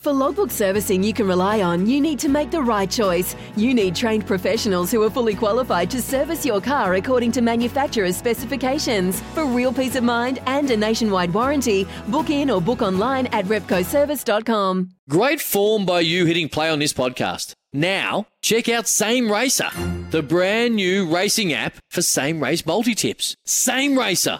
For logbook servicing you can rely on, you need to make the right choice. You need trained professionals who are fully qualified to service your car according to manufacturer's specifications. For real peace of mind and a nationwide warranty, book in or book online at repcoservice.com. Great form by you hitting play on this podcast. Now, check out Same Racer, the brand new racing app for same race multi tips. Same Racer.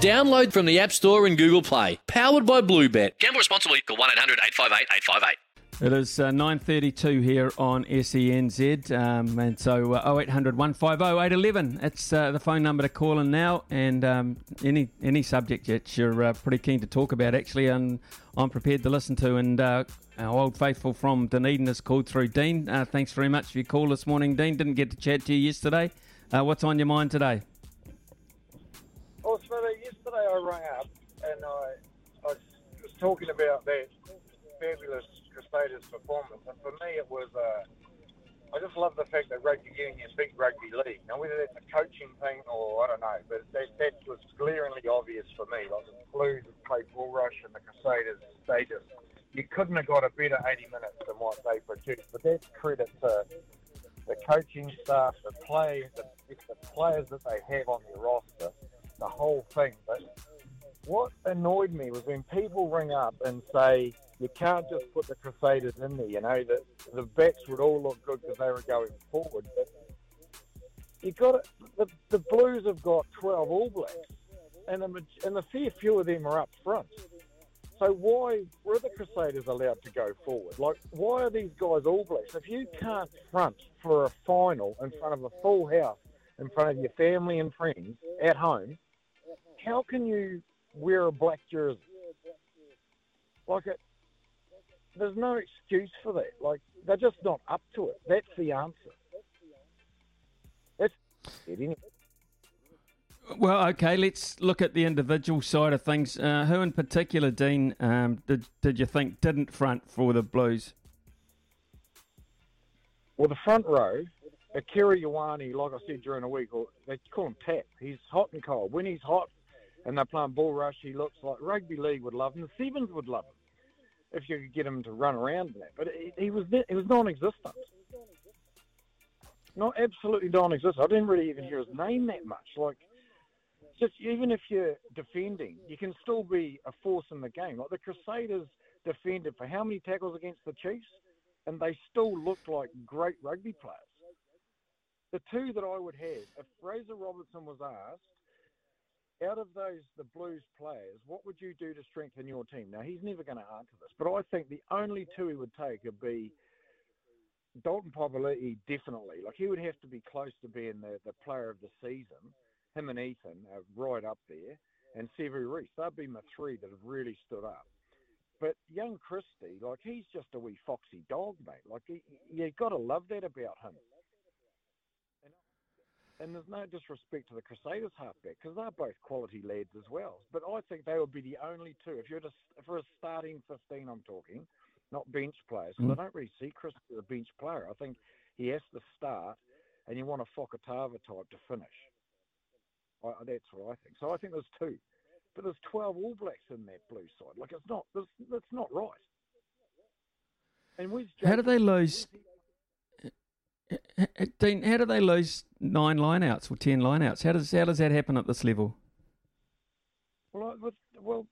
Download from the App Store and Google Play. Powered by Bluebet. Gamble responsibly. Call 1 800 858 858. It is uh, 9.32 here on SENZ, um, and so uh, 0800 150 811. It's uh, the phone number to call in now, and um, any any subject that you're uh, pretty keen to talk about, actually, and I'm prepared to listen to. And uh, our old faithful from Dunedin has called through. Dean, uh, thanks very much for your call this morning. Dean, didn't get to chat to you yesterday. Uh, what's on your mind today? Yesterday I rang up and I, I was talking about that fabulous Crusaders performance, and for me it was, uh, I just love the fact that rugby unions beat rugby league. Now, whether that's a coaching thing or I don't know, but that, that was glaringly obvious for me. Like the Blues played Bull Rush and the Crusaders, they just, you couldn't have got a better 80 minutes than what they produced. But that's credit to the coaching staff, the play, the, the players that they have on their roster the whole thing. But what annoyed me was when people ring up and say you can't just put the Crusaders in there. You know that the backs would all look good because they were going forward, but you got the, the Blues have got twelve All Blacks, and a, and a fair few of them are up front. So why were the Crusaders allowed to go forward? Like, why are these guys All Blacks? If you can't front for a final in front of a full house, in front of your family and friends at home, how can you wear a black jersey? Like it, there's no excuse for that. Like they're just not up to it. That's the answer. That's it. Anyway. Well, okay, let's look at the individual side of things. Uh, who in particular, Dean, um, did, did you think didn't front for the Blues? Well, the front row, Akira Ioane, like I said during the week, or they call him Tap. He's hot and cold. When he's hot and they're playing bull rush, he looks like rugby league would love him. The Sevens would love him if you could get him to run around that. But he, he was he was non-existent. Not absolutely non-existent. I didn't really even hear his name that much. Like, just even if you're defending, you can still be a force in the game. Like the Crusaders defended for how many tackles against the Chiefs, and they still looked like great rugby players. The two that I would have, if Razor Robertson was asked, out of those the Blues players, what would you do to strengthen your team? Now he's never going to answer this, but I think the only two he would take would be Dalton Papali'i, definitely. Like he would have to be close to being the, the player of the season. Him and Ethan are right up there, and Sevu Reece. They'd be my three that have really stood up. But young Christie, like he's just a wee foxy dog, mate. Like he, you got to love that about him and there's no disrespect to the Crusaders halfback because they're both quality lads as well. But I think they would be the only two. If you're just for a starting 15, I'm talking, not bench players. Because mm. I don't really see Chris as a bench player. I think he has to start, and you want a Fakatava type to finish. I, that's what I think. So I think there's two, but there's 12 All Blacks in that blue side. Like it's not. That's not right. And How do they lose? Dean, how do they lose nine lineouts or ten lineouts? How does how does that happen at this level? Well, well,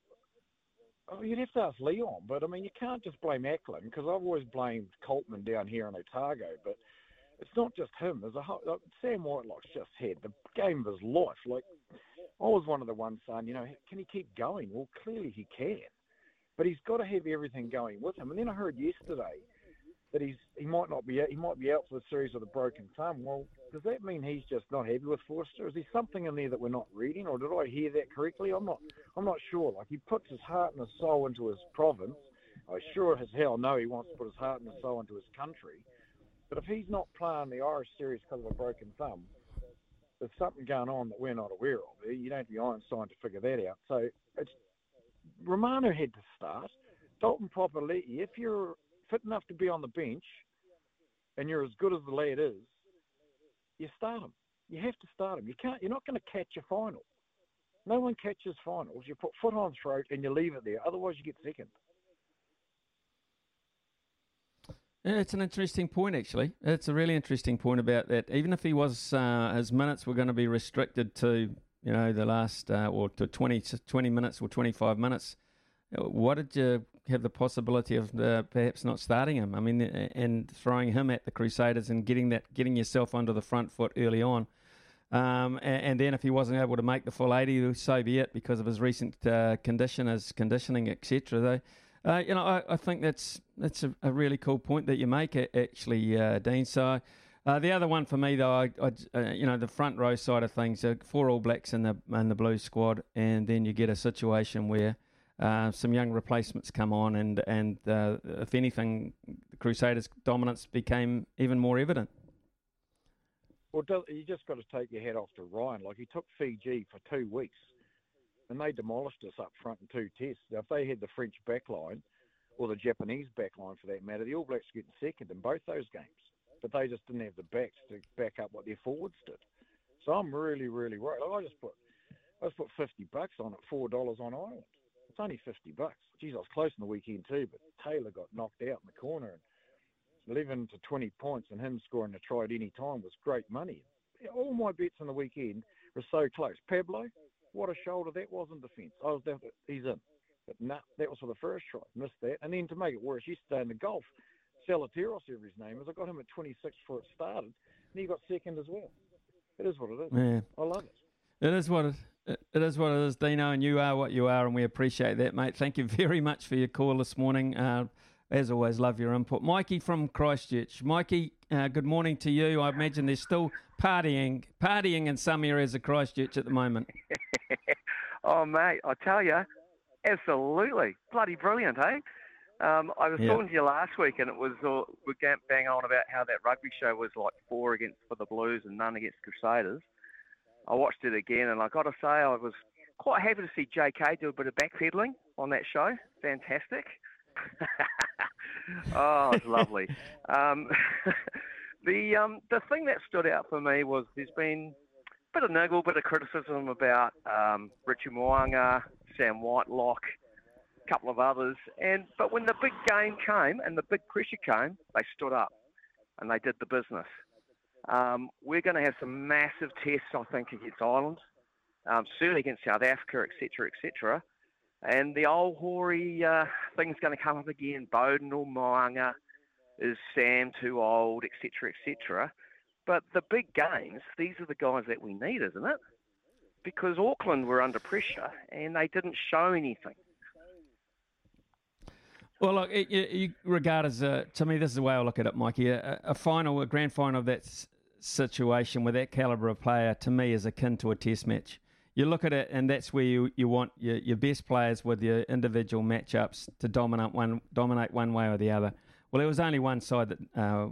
you'd have to ask Leon, but I mean, you can't just blame Eklund because I've always blamed Coltman down here in Otago, but it's not just him. There's a whole, like, Sam Whitelock's just had the game of his life. Like I was one of the ones saying, you know, can he keep going? Well, clearly he can, but he's got to have everything going with him. And then I heard yesterday that he's he might not be he might be out for the series with a broken thumb. Well, does that mean he's just not happy with Foster? Is there something in there that we're not reading, or did I hear that correctly? I'm not I'm not sure. Like he puts his heart and his soul into his province, I sure as hell know he wants to put his heart and his soul into his country. But if he's not playing the Irish series because of a broken thumb, there's something going on that we're not aware of. You don't have to be Einstein to figure that out. So it's Romano had to start. Dalton Papali'i, if you're fit enough to be on the bench and you're as good as the lad is, you start him. You have to start him. You can't. You're not going to catch a final. No one catches finals. You put foot on throat and you leave it there. Otherwise, you get second. Yeah, it's an interesting point, actually. It's a really interesting point about that. Even if he was, uh, his minutes were going to be restricted to, you know, the last, uh, or to 20, 20 minutes or 25 minutes, what did you have the possibility of uh, perhaps not starting him? I mean, and throwing him at the Crusaders and getting that, getting yourself onto the front foot early on. Um, and, and, then if he wasn't able to make the full 80, so be it because of his recent uh, condition, his conditioning, etc. Though uh, you know, I, I, think that's that's a, a, really cool point that you make, actually, uh, Dean. So. Uh, the other one for me, though, I, I uh, you know, the front row side of things, uh, four All Blacks in the in the Blues squad, and then you get a situation where uh, some young replacements come on, and and uh, if anything, the Crusaders' dominance became even more evident. Well, you just got to take your hat off to Ryan. Like he took Fiji for two weeks and they demolished us up front in two tests. Now, if they had the French backline or the Japanese backline for that matter, the All Blacks getting second in both those games. But they just didn't have the backs to back up what their forwards did. So I'm really, really worried. Like I just put, I just put fifty bucks on it, four dollars on Ireland. It's only fifty bucks. Geez, I was close in the weekend too, but Taylor got knocked out in the corner, and eleven to twenty points, and him scoring a try at any time was great money. All my bets on the weekend were so close. Pablo, what a shoulder that was in defence. I was down, he's in. But no, nah, that was for the first try. Missed that. And then to make it worse, yesterday in the golf, Salatiros, whoever his name is, I got him at 26 before it started, and he got second as well. It is what it is. Yeah. I love it. It is what it, it is what it is, Dino, and you are what you are, and we appreciate that, mate. Thank you very much for your call this morning. Uh, as always, love your input. Mikey from Christchurch. Mikey, uh, good morning to you. I imagine there's still partying, partying in some areas of Christchurch at the moment. oh, mate, I tell you, absolutely, bloody brilliant, hey. Um, I was talking to you last week, and it was uh, we bang on about how that rugby show was like four against for the Blues and none against Crusaders. I watched it again, and I got to say, I was quite happy to see JK do a bit of backpedaling on that show. Fantastic. oh, it's lovely. Um, the um, the thing that stood out for me was there's been a bit of niggle, bit of criticism about um, Richie Mo'unga, Sam Whitelock, a couple of others, and but when the big game came and the big pressure came, they stood up and they did the business. Um, we're going to have some massive tests, I think, against Ireland, um, certainly against South Africa, etc., etc. And the old hoary uh, thing's going to come up again. Beauden or Mo'unga. Is Sam too old, etc., etc. But the big games, these are the guys that we need, isn't it? Because Auckland were under pressure and they didn't show anything. Well, look, you, you regard as a, to me, this is the way I look at it, Mikey. A, a final, a grand final of that situation with that calibre of player, to me, is akin to a test match you look at it, and that's where you, you want your, your best players with your individual matchups to dominate one dominate one way or the other. Well, there was only one side that uh,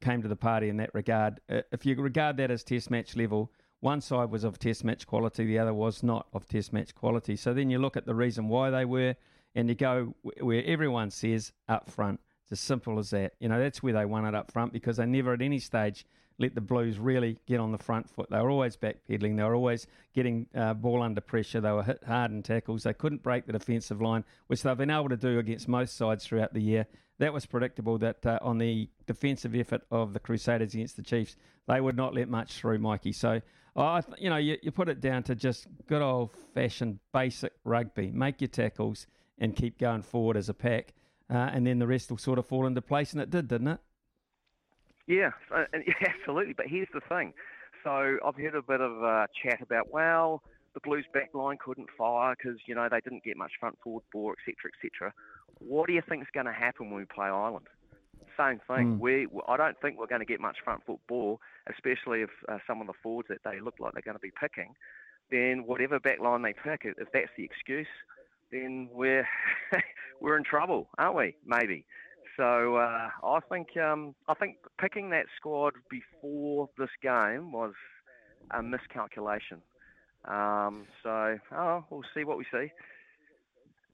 came to the party in that regard. If you regard that as Test match level, one side was of Test match quality, the other was not of Test match quality. So then you look at the reason why they were, and you go where everyone says up front. It's as simple as that. You know, that's where they won it up front because they never at any stage let the Blues really get on the front foot. They were always backpedaling. They were always getting uh, ball under pressure. They were hit hard in tackles. They couldn't break the defensive line, which they've been able to do against most sides throughout the year. That was predictable that uh, on the defensive effort of the Crusaders against the Chiefs, they would not let much through, Mikey. So, uh, you know, you, you put it down to just good old fashioned basic rugby. Make your tackles and keep going forward as a pack. Uh, and then the rest will sort of fall into place, and it did, didn't it? Yeah, absolutely. But here's the thing. So I've heard a bit of uh, chat about, well, the Blues back line couldn't fire because, you know, they didn't get much front forward ball, etc., etc. What do you think is going to happen when we play Ireland? Same thing. Mm. We, I don't think we're going to get much front foot ball, especially if uh, some of the forwards that they look like they're going to be picking. Then whatever back line they pick, if that's the excuse, then we're we're in trouble, aren't we? Maybe. So uh, I think um, I think picking that squad before this game was a miscalculation. Um, so oh, we'll see what we see.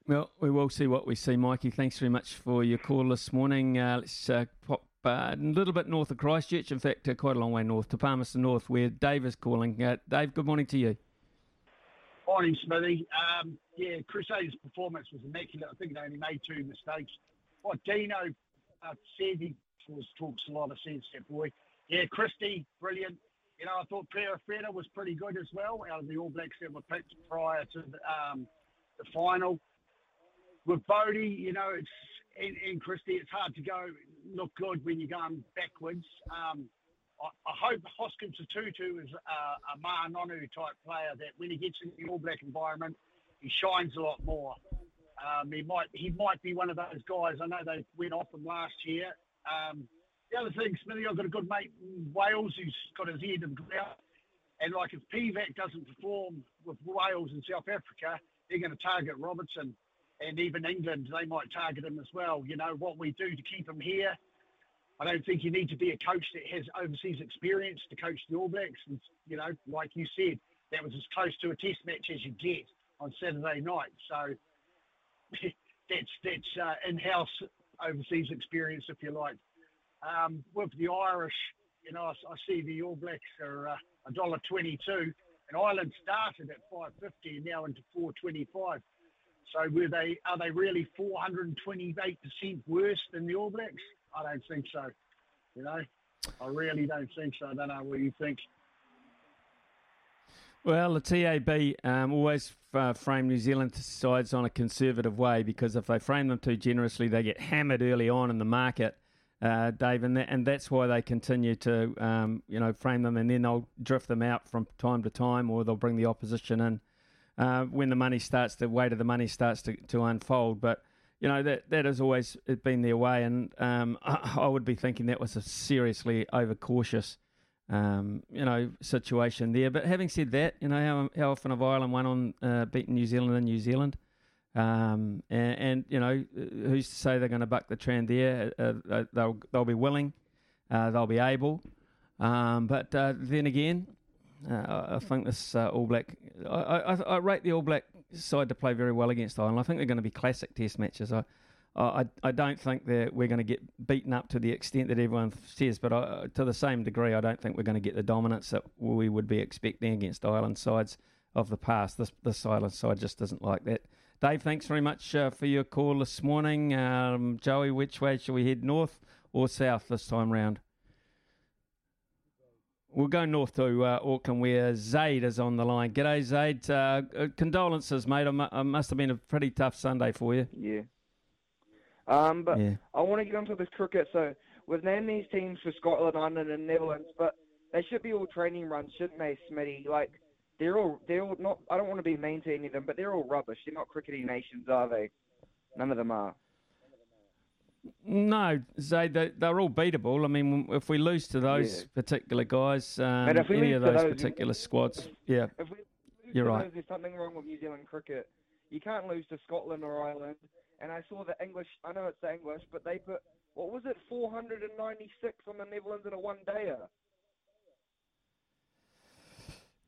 Well, we will see what we see, Mikey. Thanks very much for your call this morning. Uh, let's uh, pop uh, a little bit north of Christchurch. In fact, uh, quite a long way north to Palmerston North, where Dave is calling. Uh, Dave, good morning to you. Morning, Smithy. Um, yeah, Crusaders' performance was immaculate. I think they only made two mistakes. What Dino uh, said, he talks a lot of sense, that boy. Yeah, Christie, brilliant. You know, I thought Perofeta was pretty good as well out of the All Blacks that were picked prior to the, um, the final. With Bodie, you know, it's in, in Christie, it's hard to go look good when you're going backwards. Um, I, I hope Hoskins Sotutu is a, a Ma'a Nonu type player that when he gets in the All Black environment, he shines a lot more. Um, he might he might be one of those guys. I know they went off him last year. Um, the other thing, Smithy, I've got a good mate in Wales who's got his ear to the ground. And like if Pivac doesn't perform with Wales and South Africa, they're going to target Robertson. And even England, they might target him as well. You know, what we do to keep him here. I don't think you need to be a coach that has overseas experience to coach the All Blacks. And, you know, like you said, that was as close to a test match as you get on Saturday night. So that's that's uh, in-house overseas experience, if you like. Um, with the Irish, you know, I, I see the All Blacks are uh, a dollar twenty-two, and Ireland started at five fifty and now into four twenty-five. So were they are they really four hundred and twenty-eight percent worse than the All Blacks? I don't think so. You know, I really don't think so. I don't know what you think. Well, the TAB um, always uh, frame New Zealand sides on a conservative way because if they frame them too generously, they get hammered early on in the market, uh, Dave, and, that, and that's why they continue to um, you know frame them, and then they'll drift them out from time to time, or they'll bring the opposition in uh, when the money starts, the weight of the money starts to, to unfold. But you know that that has always been their way, and um, I, I, would be thinking that was a seriously overcautious um, you know, situation there. But having said that, you know, how, how often have Ireland won on uh, beating New Zealand in New Zealand? Um, and, and, you know, who's to say they're going to buck the trend there? Uh, uh, they'll they'll be willing, uh, they'll be able. Um, but uh, then again, uh, I think this All Black, I, I, I, rate the All Black side to play very well against Ireland. I think they're going to be classic Test matches. I, I, I don't think that we're going to get beaten up to the extent that everyone says, but I, to the same degree, I don't think we're going to get the dominance that we would be expecting against Ireland sides of the past. This this Ireland side just isn't like that. Dave, thanks very much uh, for your call this morning. Um, Joey, which way should we head, north or south this time round? We'll go north to uh, Auckland where Zaid is on the line. G'day, Zaid. Uh, uh condolences, mate. It must have been a pretty tough Sunday for you. Yeah. Um, but yeah. I want to get onto this cricket. So we've named these teams for Scotland, Ireland, and Netherlands, but they should be all training runs, shouldn't they, Smitty? Like they're all they're all not. I don't want to be mean to any of them, but they're all rubbish. They're not cricketing nations, are they? None of them are. No, Zay, they, they're all beatable. I mean, if we lose to those yeah. particular guys, um, any of those, those, particular squads, yeah, you're right. Those, there's something wrong with New Zealand cricket. You can't lose to Scotland or Ireland and I saw the English. I know it's the English, but they put what was it, 496 on the Netherlands in a one dayer.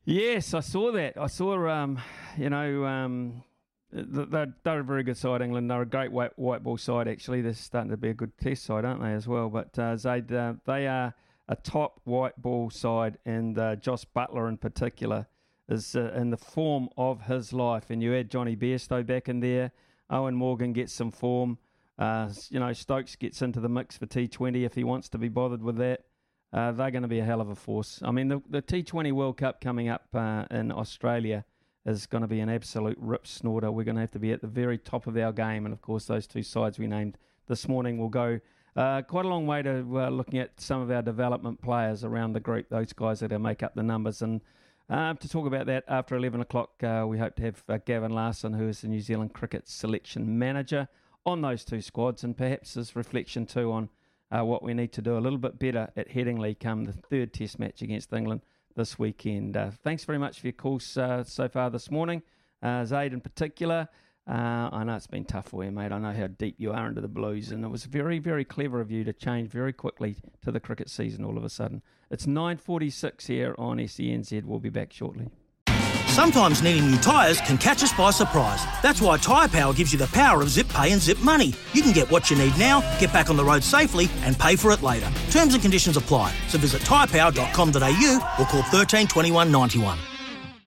Yes, I saw that. I saw, um, you know, um, they're, they're a very good side, England. They're a great white, white ball side, actually. They're starting to be a good test side, aren't they, as well? But uh, Zaid, uh, they are a top white ball side, and uh, Jos Buttler in particular is uh, in the form of his life. And you add Jonny Bairstow back in there. Eoin Morgan gets some form. Uh, you know, Stokes gets into the mix for T20 if he wants to be bothered with that. Uh, they're going to be a hell of a force. I mean, the, the T20 World Cup coming up uh, in Australia is going to be an absolute rip snorter. We're going to have to be at the very top of our game. And of course, those two sides we named this morning will go uh, quite a long way to uh, looking at some of our development players around the group, those guys that make up the numbers. And uh, to talk about that after 11 o'clock, uh, we hope to have uh, Gavin Larsen, who is the New Zealand cricket selection manager, on those two squads and perhaps his reflection too on uh, what we need to do a little bit better at Headingley come the third test match against England this weekend. Uh, thanks very much for your calls uh, so far this morning, Zaid in particular. Uh, I know it's been tough for you, mate. I know how deep you are into the Blues, and it was very, very clever of you to change very quickly to the cricket season all of a sudden. It's 9.46 here on SENZ. We'll be back shortly. Sometimes needing new tyres can catch us by surprise. That's why Tyre Power gives you the power of zip pay and zip money. You can get what you need now, get back on the road safely, and pay for it later. Terms and conditions apply. So visit tyrepower.com.au or call 13 21 91.